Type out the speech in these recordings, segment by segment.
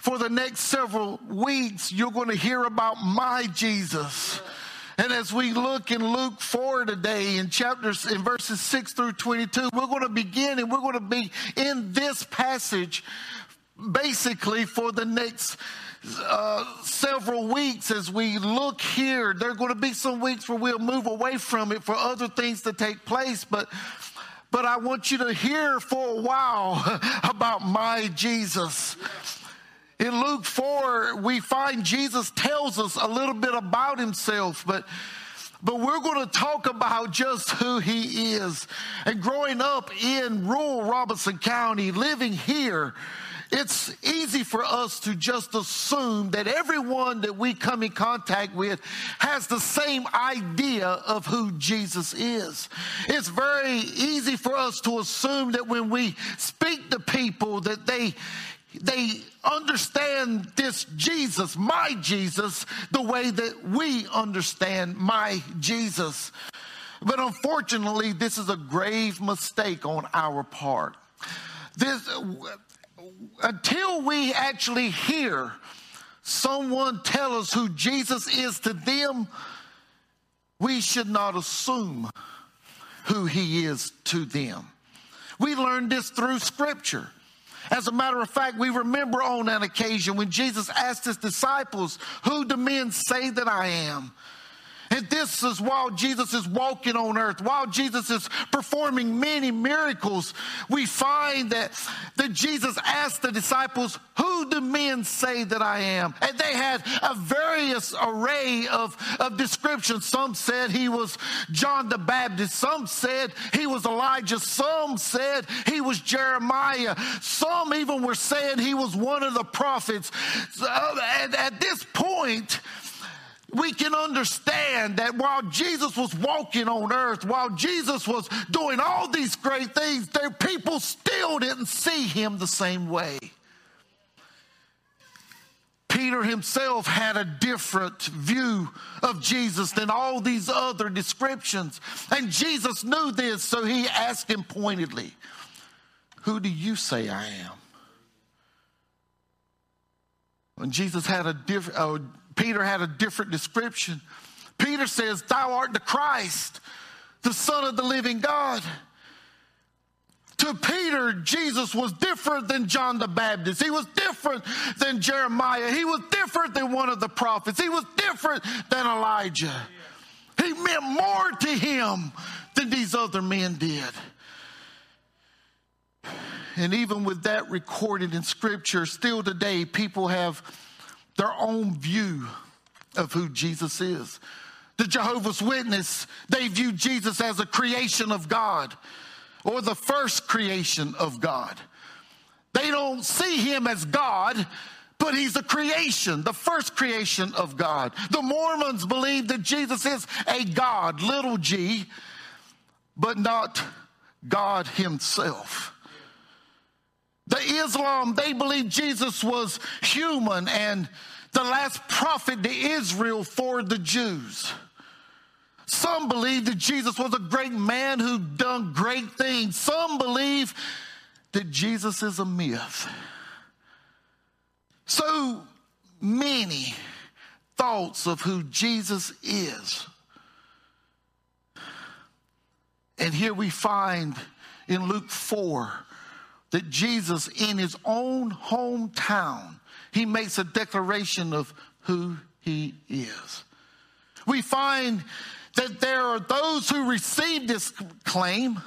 for the next several weeks, you're going to hear about my Jesus. And as we look in Luke 4 today in chapters, in verses 6 through 22, we're going to begin and we're going to be in this passage basically for the next uh, several weeks as we look here. There are going to be some weeks where we'll move away from it for other things to take place, but but I want you to hear for a while about my Jesus. In Luke 4, we find Jesus tells us a little bit about himself, but but we're going to talk about just who he is. And growing up in rural Robeson County, living here, it's easy for us to just assume that everyone that we come in contact with has the same idea of who Jesus is. It's very easy for us to assume that when we speak to people that they they understand this Jesus, my Jesus, the way that we understand my Jesus. But unfortunately, this is a grave mistake on our part. This, until we actually hear someone tell us who Jesus is to them, we should not assume who he is to them. We learned this through scripture. As a matter of fact, we remember on an occasion when Jesus asked his disciples, Who do men say that I am? And this is while Jesus is walking on earth, while Jesus is performing many miracles, we find that, that Jesus asked the disciples, Who do men say that I am? And they had a various array of, of descriptions. Some said he was John the Baptist, some said he was Elijah, some said he was Jeremiah, some even were saying he was one of the prophets. Uh, and at this point, we can understand that while Jesus was walking on earth, while Jesus was doing all these great things, their people still didn't see him the same way. Peter himself had a different view of Jesus than all these other descriptions. And Jesus knew this, so he asked him pointedly, Who do you say I am? When Jesus had a different, uh, Peter had a different description. Peter says, Thou art the Christ, the Son of the living God. To Peter, Jesus was different than John the Baptist. He was different than Jeremiah. He was different than one of the prophets. He was different than Elijah. He meant more to him than these other men did. And even with that recorded in scripture, still today, people have their own view of who Jesus is. The Jehovah's Witness, they view Jesus as a creation of God or the first creation of God. They don't see him as God, but he's a creation, the first creation of God. The Mormons believe that Jesus is a God, little g, but not God himself. The Islam, they believe Jesus was human and the last prophet to Israel for the Jews. Some believe that Jesus was a great man who done great things. Some believe that Jesus is a myth. So many thoughts of who Jesus is. And here we find in Luke 4 that Jesus, in his own hometown, he makes a declaration of who he is. We find that there are those who received this claim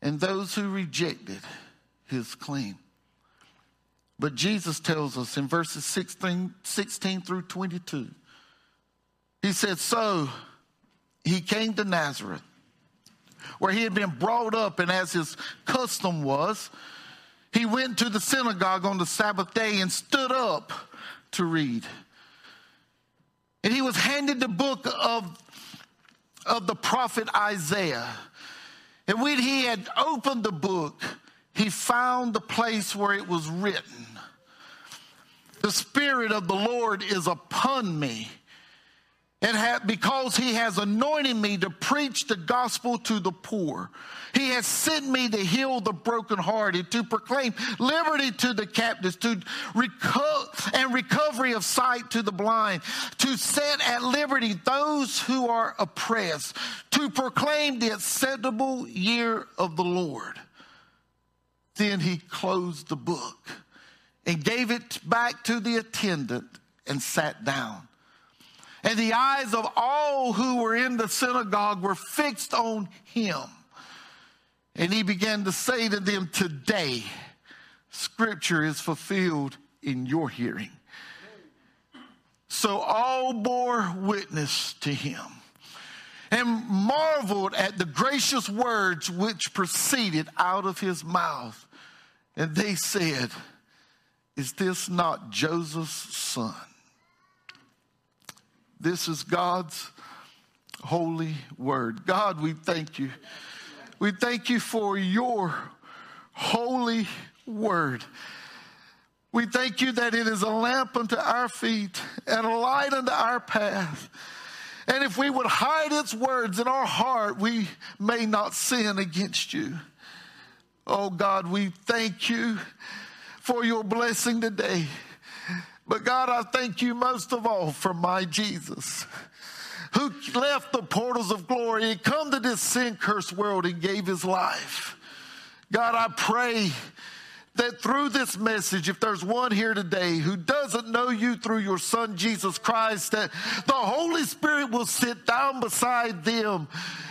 and those who rejected his claim. But Jesus tells us in verses 16, 16 through 22, he said, So he came to Nazareth, where he had been brought up, and as his custom was, he went to the synagogue on the Sabbath day and stood up to read. And he was handed the book of, of the prophet Isaiah. And when he had opened the book, he found the place where it was written The Spirit of the Lord is upon me and because he has anointed me to preach the gospel to the poor. He has sent me to heal the brokenhearted, to proclaim liberty to the captives, to reco- and recovery of sight to the blind, to set at liberty those who are oppressed, to proclaim the acceptable year of the Lord. Then he closed the book and gave it back to the attendant and sat down. And the eyes of all who were in the synagogue were fixed on him. And he began to say to them, Today, scripture is fulfilled in your hearing. So all bore witness to him and marveled at the gracious words which proceeded out of his mouth. And they said, Is this not Joseph's son? This is God's holy word. God, we thank you. We thank you for your holy word. We thank you that it is a lamp unto our feet and a light unto our path. And if we would hide its words in our heart, we may not sin against you. Oh God, we thank you for your blessing today. But God, I thank you most of all for my Jesus who left the portals of glory and come to this sin cursed world and gave his life. God, I pray that through this message, if there's one here today who doesn't know you through your son Jesus Christ, that the Holy Spirit will sit down beside them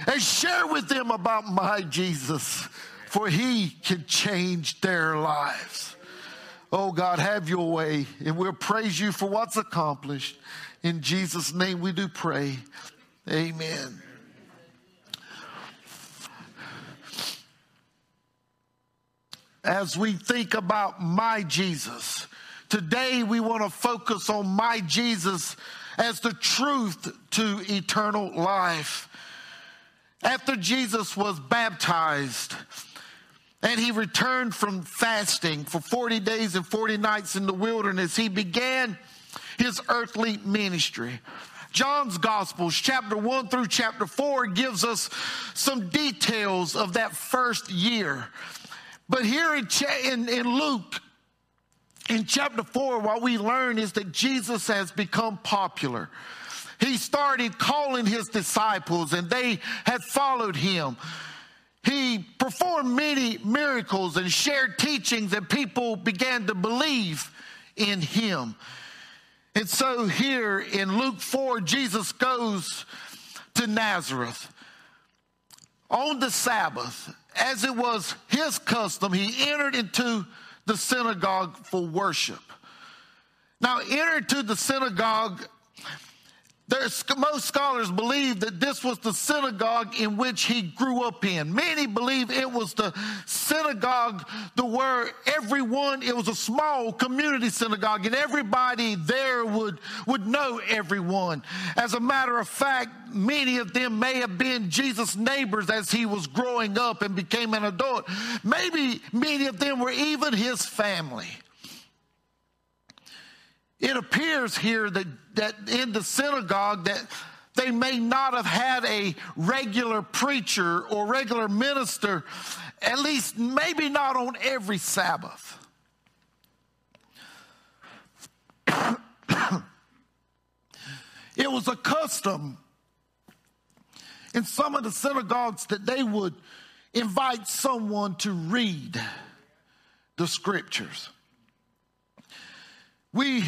and share with them about my Jesus, for he can change their lives. Oh God, have your way, and we'll praise you for what's accomplished. In Jesus' name we do pray. Amen. As we think about my Jesus, today we want to focus on my Jesus as the truth to eternal life. After Jesus was baptized, and he returned from fasting for 40 days and 40 nights in the wilderness. He began his earthly ministry. John's Gospels, chapter 1 through chapter 4, gives us some details of that first year. But here in, in, in Luke, in chapter 4, what we learn is that Jesus has become popular. He started calling his disciples, and they had followed him. He performed many miracles and shared teachings, and people began to believe in him. And so here in Luke 4, Jesus goes to Nazareth on the Sabbath. As it was his custom, he entered into the synagogue for worship. Now, entered to the synagogue there's, most scholars believe that this was the synagogue in which he grew up in. Many believe it was the synagogue the where everyone, it was a small community synagogue and everybody there would, would know everyone. As a matter of fact, many of them may have been Jesus' neighbors as he was growing up and became an adult. Maybe many of them were even his family. It appears here that, that in the synagogue that they may not have had a regular preacher or regular minister, at least maybe not on every Sabbath. it was a custom in some of the synagogues that they would invite someone to read the scriptures. We,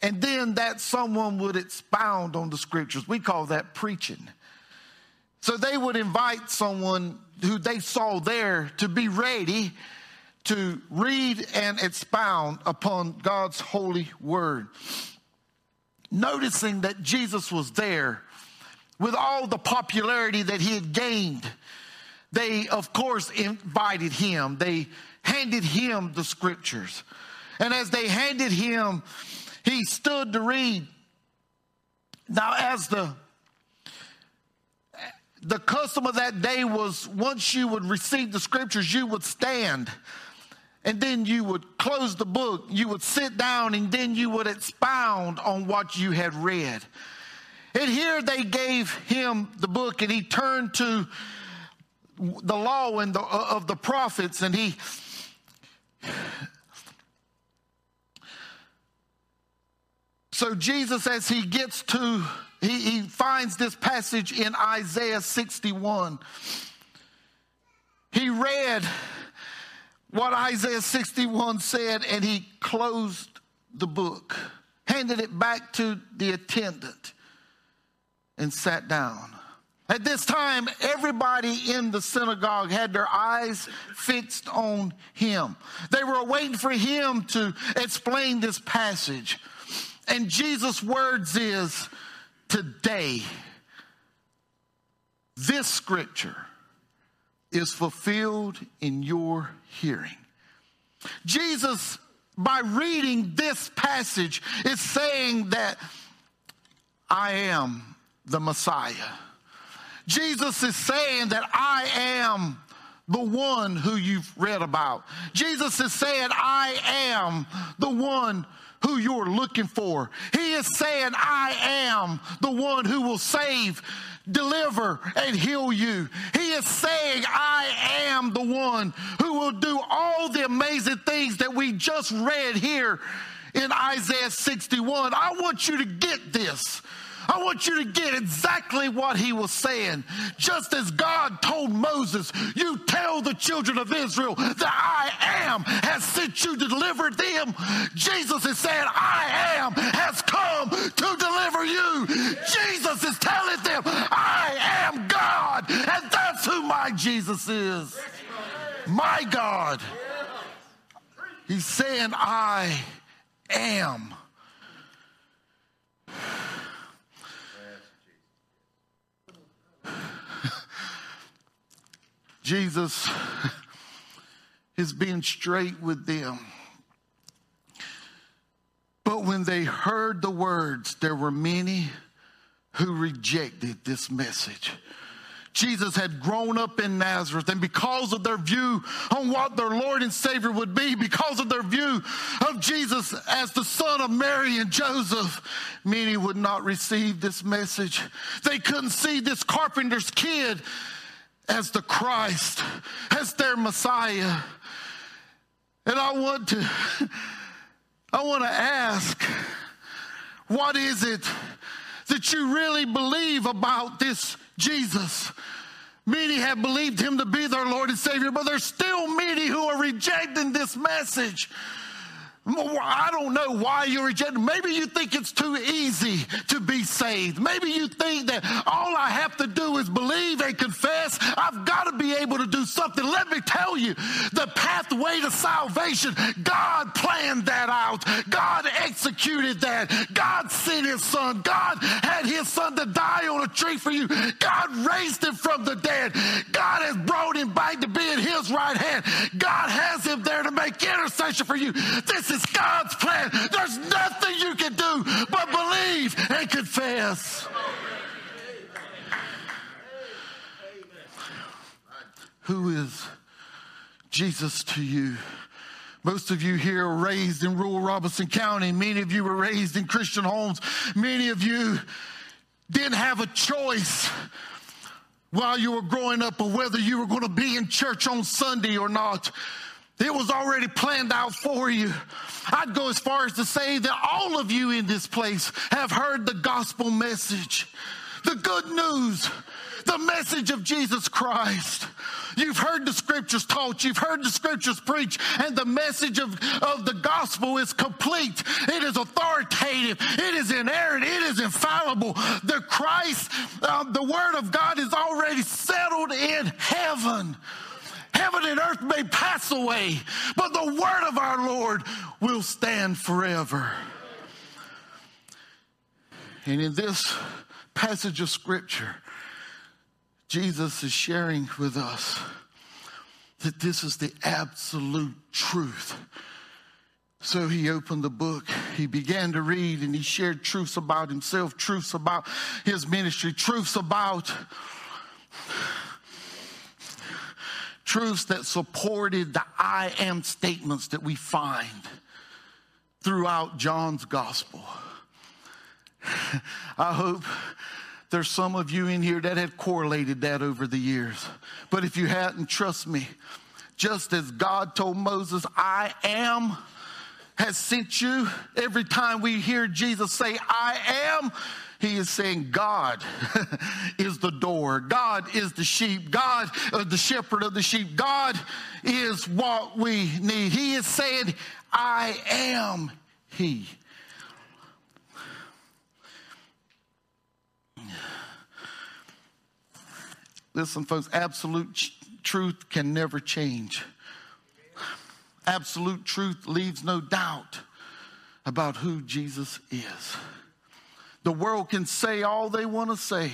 and then that someone would expound on the scriptures. We call that preaching. So they would invite someone who they saw there to be ready to read and expound upon God's holy word. Noticing that Jesus was there with all the popularity that he had gained, they, of course, invited him. They handed him the scriptures. And as they handed him, he stood to read. Now, as the the custom of that day was once you would receive the scriptures, you would stand and then you would close the book, you would sit down, and then you would expound on what you had read. And here they gave him the book, and he turned to the law and the, uh, of the prophets, and he so Jesus, as he gets to, he, he finds this passage in Isaiah 61. He read what Isaiah 61 said, and he closed the book, handed it back to the attendant, and sat down. At this time, everybody in the synagogue had their eyes fixed on him. They were waiting for him to explain this passage. And Jesus' words is today, this scripture is fulfilled in your hearing. Jesus, by reading this passage, is saying that I am the Messiah. Jesus is saying that I am the one who you've read about. Jesus is saying, I am the one who you're looking for. He is saying, I am the one who will save, deliver, and heal you. He is saying, I am the one who will do all the amazing things that we just read here in Isaiah 61. I want you to get this. I want you to get exactly what he was saying. Just as God told Moses, You tell the children of Israel that I am has sent you to deliver them. Jesus is saying, I am has come to deliver you. Jesus is telling them, I am God. And that's who my Jesus is. My God. He's saying, I am. Jesus is being straight with them. But when they heard the words, there were many who rejected this message. Jesus had grown up in Nazareth, and because of their view on what their Lord and Savior would be, because of their view of Jesus as the son of Mary and Joseph, many would not receive this message. They couldn't see this carpenter's kid as the Christ, as their Messiah. And I want to, I want to ask, what is it that you really believe about this Jesus? Many have believed him to be their Lord and Savior, but there's still many who are rejecting this message. I don't know why you're rejecting. Maybe you think it's too easy to be saved. Maybe you think that all I have to do is believe and confess. I've got to be able to do something. Let me tell you, the pathway to salvation, God planned that out. God executed that. God sent his son. God had his son to die on a tree for you. God raised him from the dead. God has brought him back to be in his right hand. God has him there to make intercession for you. This is is God's plan. There's nothing you can do but believe and confess. Who is Jesus to you? Most of you here are raised in rural Robeson County. Many of you were raised in Christian homes. Many of you didn't have a choice while you were growing up of whether you were going to be in church on Sunday or not. It was already planned out for you. I'd go as far as to say that all of you in this place have heard the gospel message, the good news, the message of Jesus Christ. You've heard the scriptures taught, you've heard the scriptures preached, and the message of, of the gospel is complete. It is authoritative, it is inerrant, it is infallible. The Christ, uh, the word of God is already settled in heaven. Heaven and earth may pass away, but the word of our Lord will stand forever. And in this passage of scripture, Jesus is sharing with us that this is the absolute truth. So he opened the book. He began to read and he shared truths about himself, truths about his ministry, truths about truths that supported the I am statements that we find throughout John's gospel. I hope there's some of you in here that had correlated that over the years. But if you hadn't, trust me, just as God told Moses, I am has sent you. Every time we hear Jesus say, I am, he is saying God is the door. God is the sheep. God, uh, the shepherd of the sheep. God is what we need. He is saying, I am He. Listen, folks, absolute truth can never change. Absolute truth leaves no doubt about who Jesus is. The world can say all they want to say,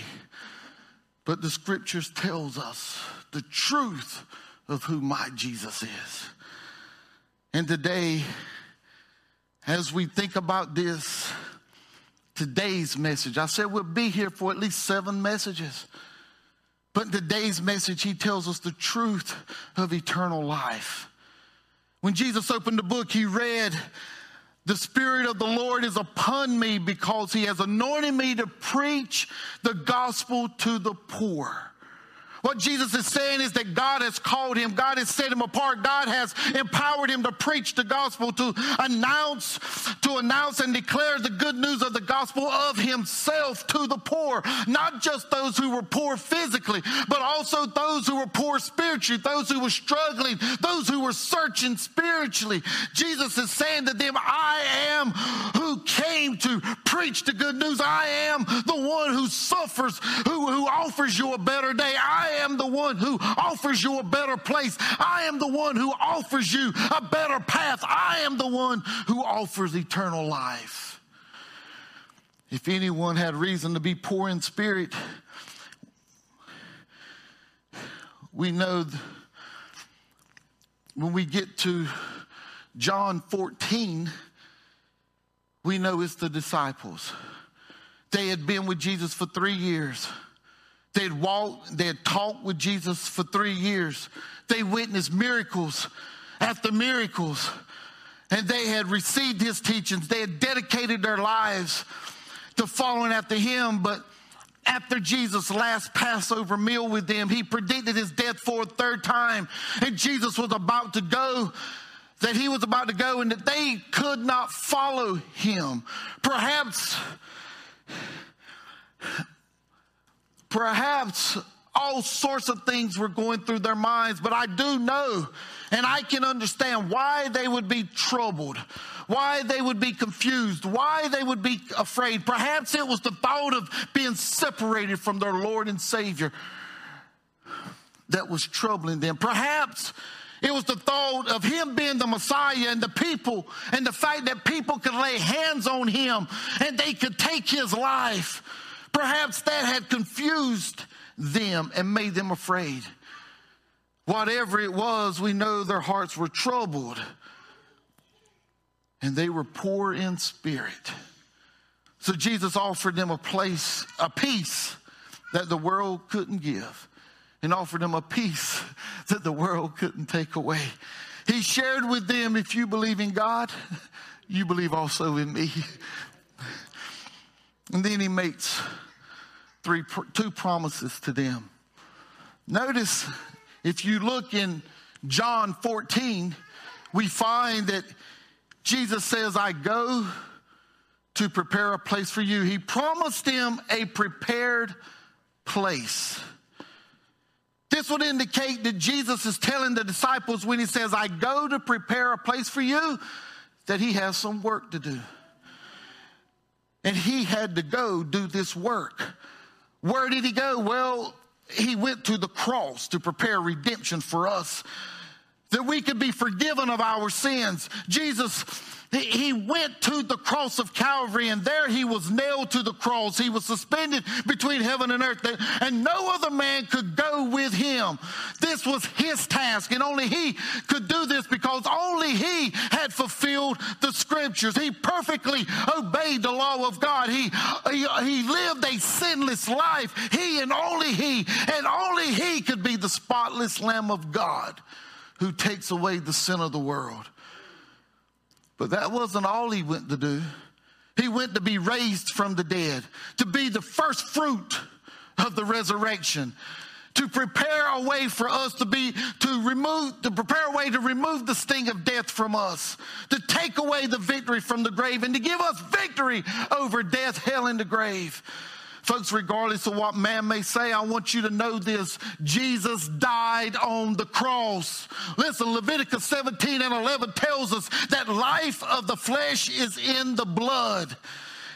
but the scriptures tells us the truth of who my Jesus is. And today, as we think about this, today's message, I said we'll be here for at least seven messages. But in today's message, he tells us the truth of eternal life. When Jesus opened the book, he read, The Spirit of the Lord is upon me because he has anointed me to preach the gospel to the poor. What Jesus is saying is that God has called him, God has set him apart, God has empowered him to preach the gospel, to announce, to announce and declare the good news of the gospel of himself to the poor. Not just those who were poor physically, but also those who were poor spiritually, those who were struggling, those who were searching spiritually. Jesus is saying to them, I am who came to preach the good news. I am the one who suffers, who, who offers you a better day. I am the one who offers you a better place. I am the one who offers you a better path. I am the one who offers eternal life. If anyone had reason to be poor in spirit, we know when we get to John 14, we know it's the disciples. They had been with Jesus for three years. They had walked, they had talked with Jesus for three years. They witnessed miracles after miracles. And they had received his teachings. They had dedicated their lives to following after him. But after Jesus' last Passover meal with them, he predicted his death for a third time. And Jesus was about to go that he was about to go and that they could not follow him. Perhaps Perhaps all sorts of things were going through their minds, but I do know and I can understand why they would be troubled, why they would be confused, why they would be afraid. Perhaps it was the thought of being separated from their Lord and Savior that was troubling them. Perhaps it was the thought of him being the Messiah and the people and the fact that people could lay hands on him and they could take his life. Perhaps that had confused them and made them afraid. Whatever it was, we know their hearts were troubled and they were poor in spirit. So Jesus offered them a place, a peace that the world couldn't give, and offered them a peace that the world couldn't take away. He shared with them if you believe in God, you believe also in me. And then he makes three, two promises to them. Notice if you look in John 14, we find that Jesus says, I go to prepare a place for you. He promised them a prepared place. This would indicate that Jesus is telling the disciples when he says, I go to prepare a place for you, that he has some work to do. And he had to go do this work. Where did he go? Well, he went to the cross to prepare redemption for us, that we could be forgiven of our sins. Jesus he went to the cross of Calvary and there he was nailed to the cross. He was suspended between heaven and earth and no other man could go with him. This was his task and only he could do this because only he had fulfilled the scriptures. He perfectly obeyed the law of God. He, he, he lived a sinless life. He and only he and only he could be the spotless lamb of God who takes away the sin of the world. But that wasn't all he went to do. He went to be raised from the dead, to be the first fruit of the resurrection, to prepare a way for us to be, to remove, to prepare a way to remove the sting of death from us, to take away the victory from the grave, and to give us victory over death, hell, and the grave. Folks, regardless of what man may say, I want you to know this. Jesus died on the cross. Listen, Leviticus 17 and 11 tells us that life of the flesh is in the blood.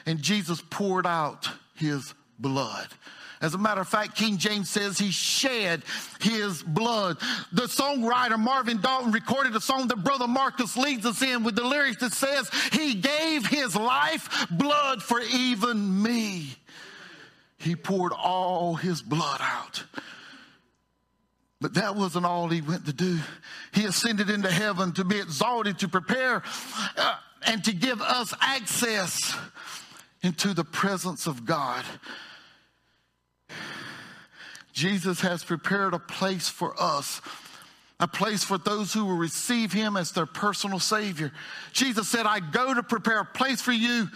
And Jesus poured out his blood. As a matter of fact, King James says he shed his blood. The songwriter Marvin Dalton recorded a song that Brother Marcus leads us in with the lyrics that says, He gave his life blood for even me. He poured all his blood out. But that wasn't all he went to do. He ascended into heaven to be exalted, to prepare uh, and to give us access into the presence of God. Jesus has prepared a place for us a place for those who will receive him as their personal savior. Jesus said, I go to prepare a place for you.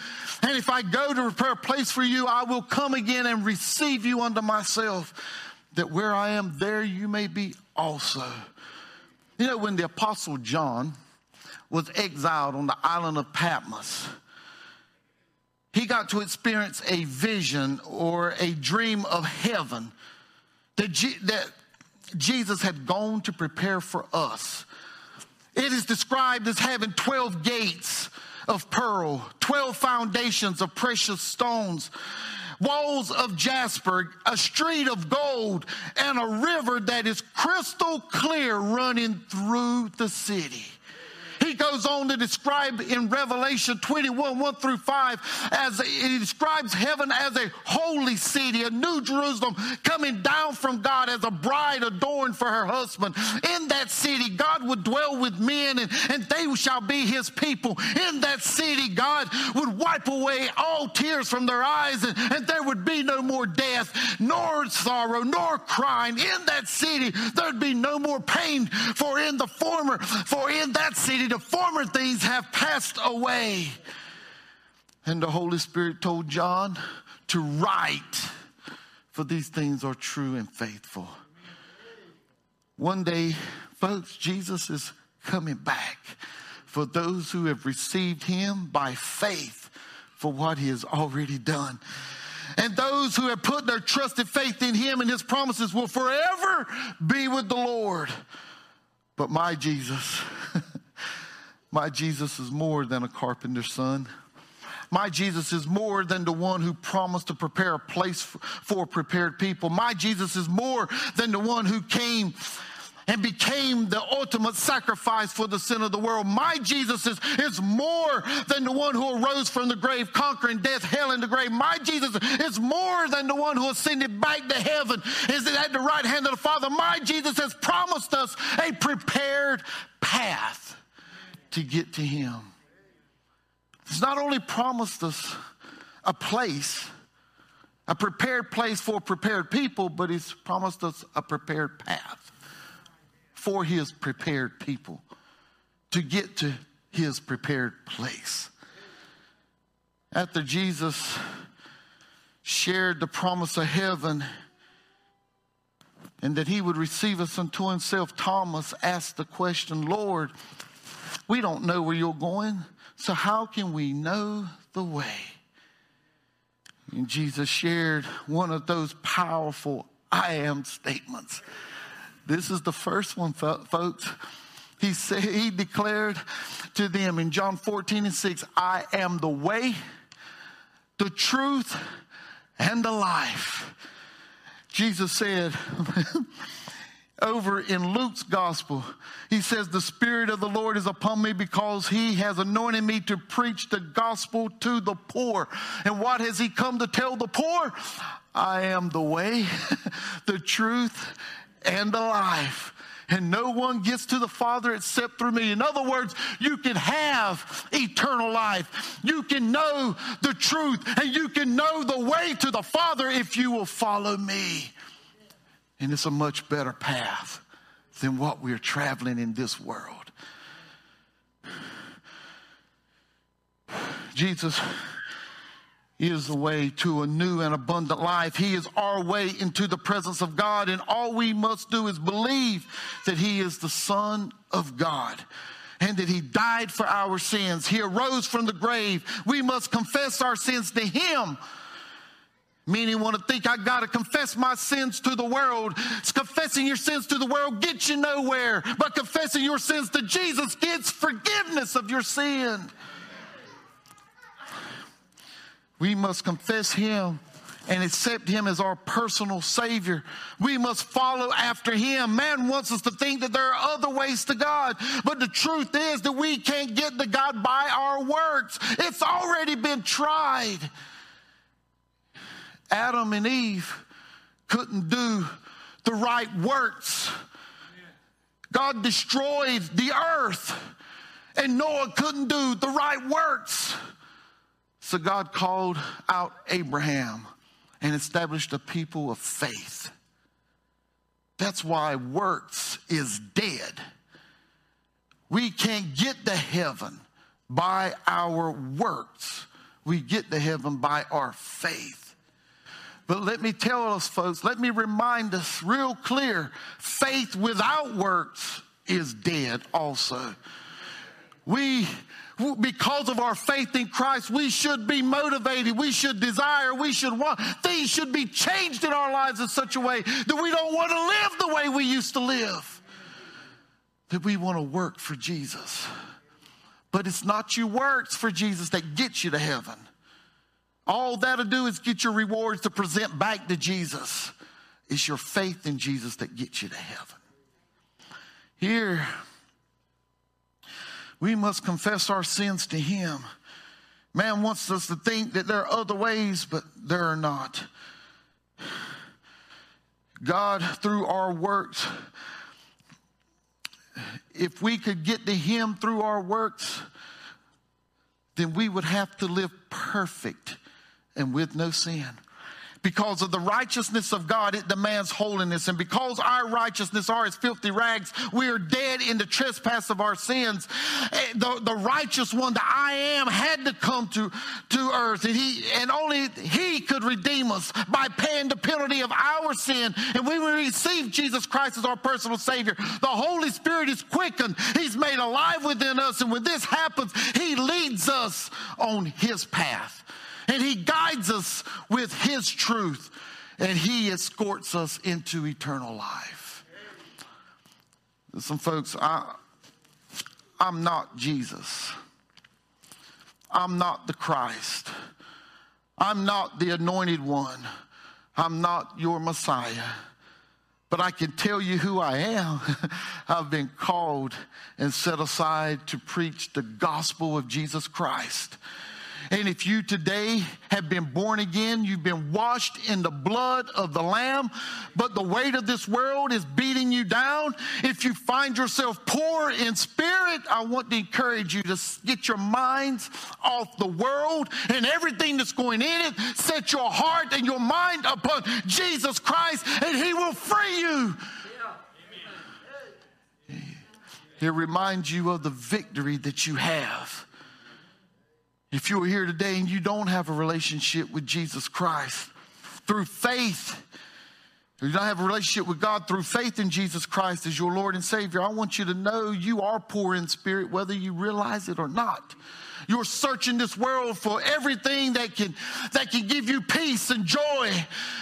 And if I go to prepare a place for you, I will come again and receive you unto myself, that where I am, there you may be also. You know, when the apostle John was exiled on the island of Patmos, he got to experience a vision or a dream of heaven that, that Jesus had gone to prepare for us. It is described as having 12 gates of pearl, 12 foundations of precious stones, walls of jasper, a street of gold, and a river that is crystal clear running through the city. He goes on to describe in Revelation 21, 1 through 5, as he describes heaven as a holy city, a new Jerusalem coming down from God as a bride adorned for her husband. In that city, God would dwell with men and, and they shall be his people. In that city, God would wipe away all tears from their eyes and, and there would be no more death, nor sorrow, nor crying. In that city, there'd be no more pain, for in the former, for in that city, the former things have passed away. And the Holy Spirit told John to write, for these things are true and faithful. One day, folks, Jesus is coming back for those who have received him by faith for what he has already done. And those who have put their trusted faith in him and his promises will forever be with the Lord. But my Jesus, My Jesus is more than a carpenter's son. My Jesus is more than the one who promised to prepare a place for prepared people. My Jesus is more than the one who came and became the ultimate sacrifice for the sin of the world. My Jesus is, is more than the one who arose from the grave, conquering death, hell, and the grave. My Jesus is more than the one who ascended back to heaven, is at the right hand of the Father. My Jesus has promised us a prepared path to get to Him. He's not only promised us a place, a prepared place for prepared people, but He's promised us a prepared path for His prepared people to get to His prepared place. After Jesus shared the promise of heaven, and that he would receive us unto himself, Thomas asked the question, Lord, we don't know where you're going, so how can we know the way? And Jesus shared one of those powerful I am statements. This is the first one, folks. He said, he declared to them in John 14 and 6, I am the way, the truth, and the life. Jesus said, over in Luke's gospel, he says, The Spirit of the Lord is upon me because he has anointed me to preach the gospel to the poor. And what has he come to tell the poor? I am the way, the truth, and the life. And no one gets to the Father except through me. In other words, you can have eternal life. You can know the truth and you can know the way to the Father if you will follow me. And it's a much better path than what we're traveling in this world. Jesus is the way to a new and abundant life. He is our way into the presence of God, and all we must do is believe that He is the Son of God and that He died for our sins. He arose from the grave. We must confess our sins to Him. Meaning, want to think I got to confess my sins to the world. Confessing your sins to the world gets you nowhere, but confessing your sins to Jesus gets forgiveness of your sin. We must confess Him and accept Him as our personal Savior. We must follow after Him. Man wants us to think that there are other ways to God, but the truth is that we can't get to God by our works. It's already been tried. Adam and Eve couldn't do the right works. God destroyed the earth, and Noah couldn't do the right works. So God called out Abraham and established a people of faith. That's why works is dead. We can't get to heaven by our works. We get to heaven by our faith. But let me tell us, folks, let me remind us real clear faith without works is dead also. We because of our faith in Christ, we should be motivated, we should desire, we should want. Things should be changed in our lives in such a way that we don't want to live the way we used to live. That we want to work for Jesus. But it's not your works for Jesus that gets you to heaven. All that'll do is get your rewards to present back to Jesus. It's your faith in Jesus that gets you to heaven. Here, we must confess our sins to Him. Man wants us to think that there are other ways, but there are not. God, through our works, if we could get to Him through our works, then we would have to live perfect and with no sin. Because of the righteousness of God, it demands holiness. And because our righteousness are as filthy rags, we are dead in the trespass of our sins. Eh, the, the righteous one, the I am, had to come to, to earth. And he, and only he could redeem us by paying the penalty of our sin. And when we receive Jesus Christ as our personal Savior, the Holy Spirit is quickened. He's made alive within us. And when this happens, he leads us on his path and He guides us with His truth, and He escorts us into eternal life. Some folks, I, I'm not Jesus. I'm not the Christ. I'm not the anointed one. I'm not your Messiah. But I can tell you who I am. I've been called and set aside to preach the gospel of Jesus Christ. And if you today have been born again, you've been washed in the blood of the Lamb, but the weight of this world is beating you down. If you find yourself poor in spirit, I want to encourage you to get your minds off the world and everything that's going in it. Set your heart and your mind upon Jesus Christ, and He will free you. It reminds you of the victory that you have. If you're here today and you don't have a relationship with Jesus Christ through faith, you don't have a relationship with God through faith in Jesus Christ as your Lord and Savior, I want you to know you are poor in spirit, whether you realize it or not. You're searching this world for everything that can, that can give you peace and joy,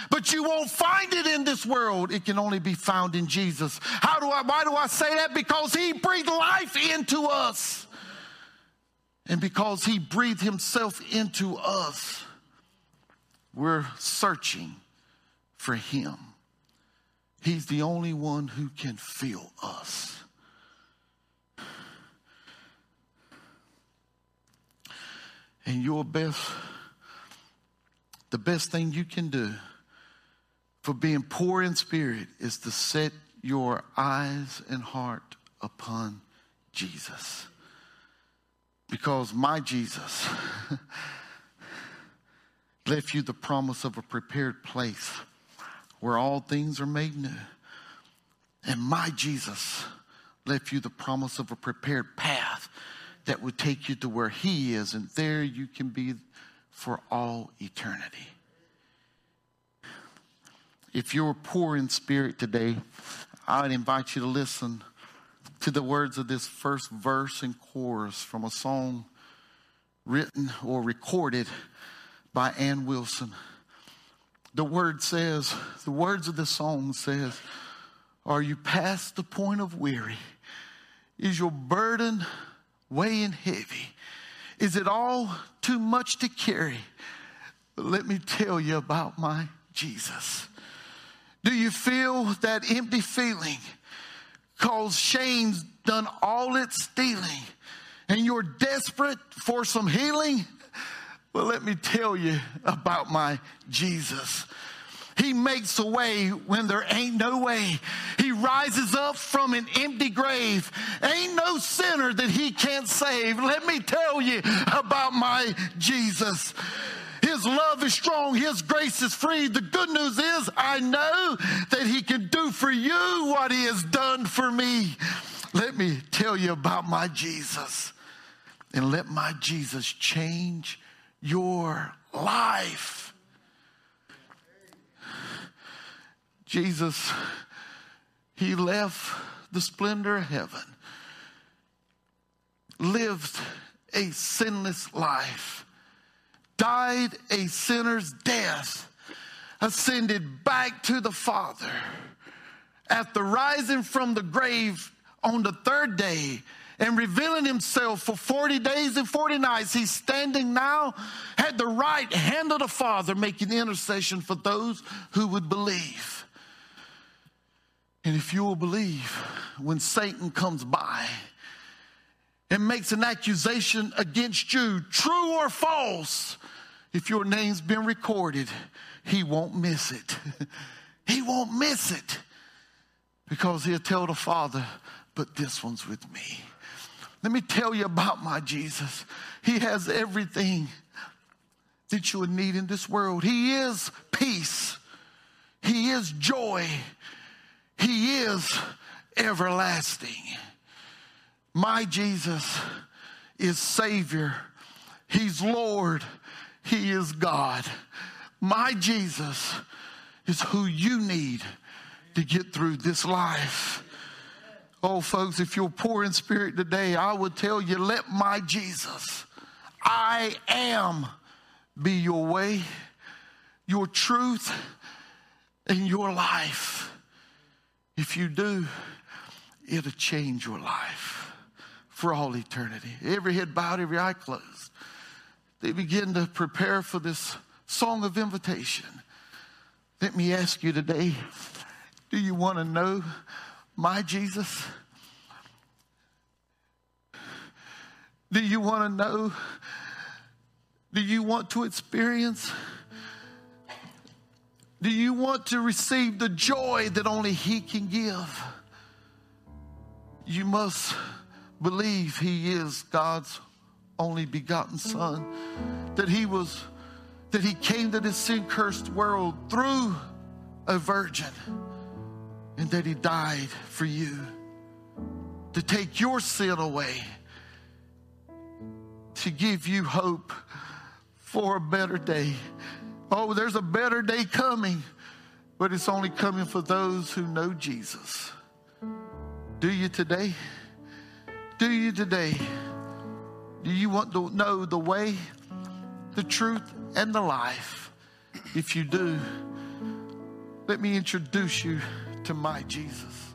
but you won't find it in this world. It can only be found in Jesus. How do I, why do I say that? Because He breathed life into us. And because he breathed himself into us, we're searching for him. He's the only one who can feel us. And your best, the best thing you can do for being poor in spirit is to set your eyes and heart upon Jesus. Because my Jesus left you the promise of a prepared place where all things are made new. And my Jesus left you the promise of a prepared path that would take you to where He is, and there you can be for all eternity. If you're poor in spirit today, I would invite you to listen to the words of this first verse and chorus from a song written or recorded by Anne Wilson. The word says, the words of the song says, Are you past the point of weary? Is your burden weighing heavy? Is it all too much to carry? But let me tell you about my Jesus. Do you feel that empty feeling? Cause shame's done all its stealing and you're desperate for some healing? Well, let me tell you about my Jesus. He makes a way when there ain't no way. He rises up from an empty grave. Ain't no sinner that he can't save. Let me tell you about my Jesus. His love is strong. His grace is free. The good news is I know that he can do for you what he has done for me. Let me tell you about my Jesus and let my Jesus change your life. Jesus, he left the splendor of heaven, lived a sinless life, died a sinner's death, ascended back to the Father. At the rising from the grave on the third day, and revealing himself for 40 days and 40 nights. He's standing now at the right hand of the Father, making intercession for those who would believe. And if you will believe, when Satan comes by and makes an accusation against you, true or false, if your name's been recorded, he won't miss it. he won't miss it because he'll tell the Father, but this one's with me. Let me tell you about my Jesus. He has everything that you would need in this world. He is peace. He is joy. He is everlasting. My Jesus is Savior. He's Lord. He is God. My Jesus is who you need to get through this life. Oh, folks, if you're poor in spirit today, I would tell you, let my Jesus, I am, be your way, your truth, and your life. If you do, it'll change your life for all eternity. Every head bowed, every eye closed. They begin to prepare for this song of invitation. Let me ask you today do you want to know my Jesus? Do you want to know? Do you want to experience? Do you want to receive the joy that only He can give? You must believe He is God's only begotten mm. Son, that He was, that He came to this sin cursed world through a virgin and that he died for you to take your sin away, to give you hope for a better day. Oh, there's a better day coming, but it's only coming for those who know Jesus. Do you today? Do you today? Do you want to know the way, the truth, and the life? If you do, let me introduce you to my Jesus.